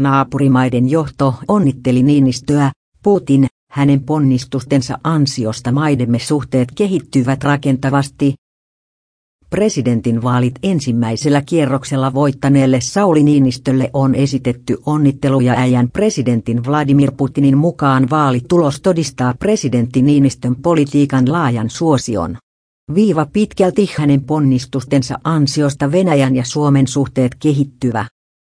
Naapurimaiden johto onnitteli Niinistöä, Putin, hänen ponnistustensa ansiosta maidemme suhteet kehittyvät rakentavasti. Presidentin vaalit ensimmäisellä kierroksella voittaneelle Sauli Niinistölle on esitetty onnitteluja äijän presidentin Vladimir Putinin mukaan vaalitulos todistaa presidentti Niinistön politiikan laajan suosion. Viiva pitkälti hänen ponnistustensa ansiosta Venäjän ja Suomen suhteet kehittyvä.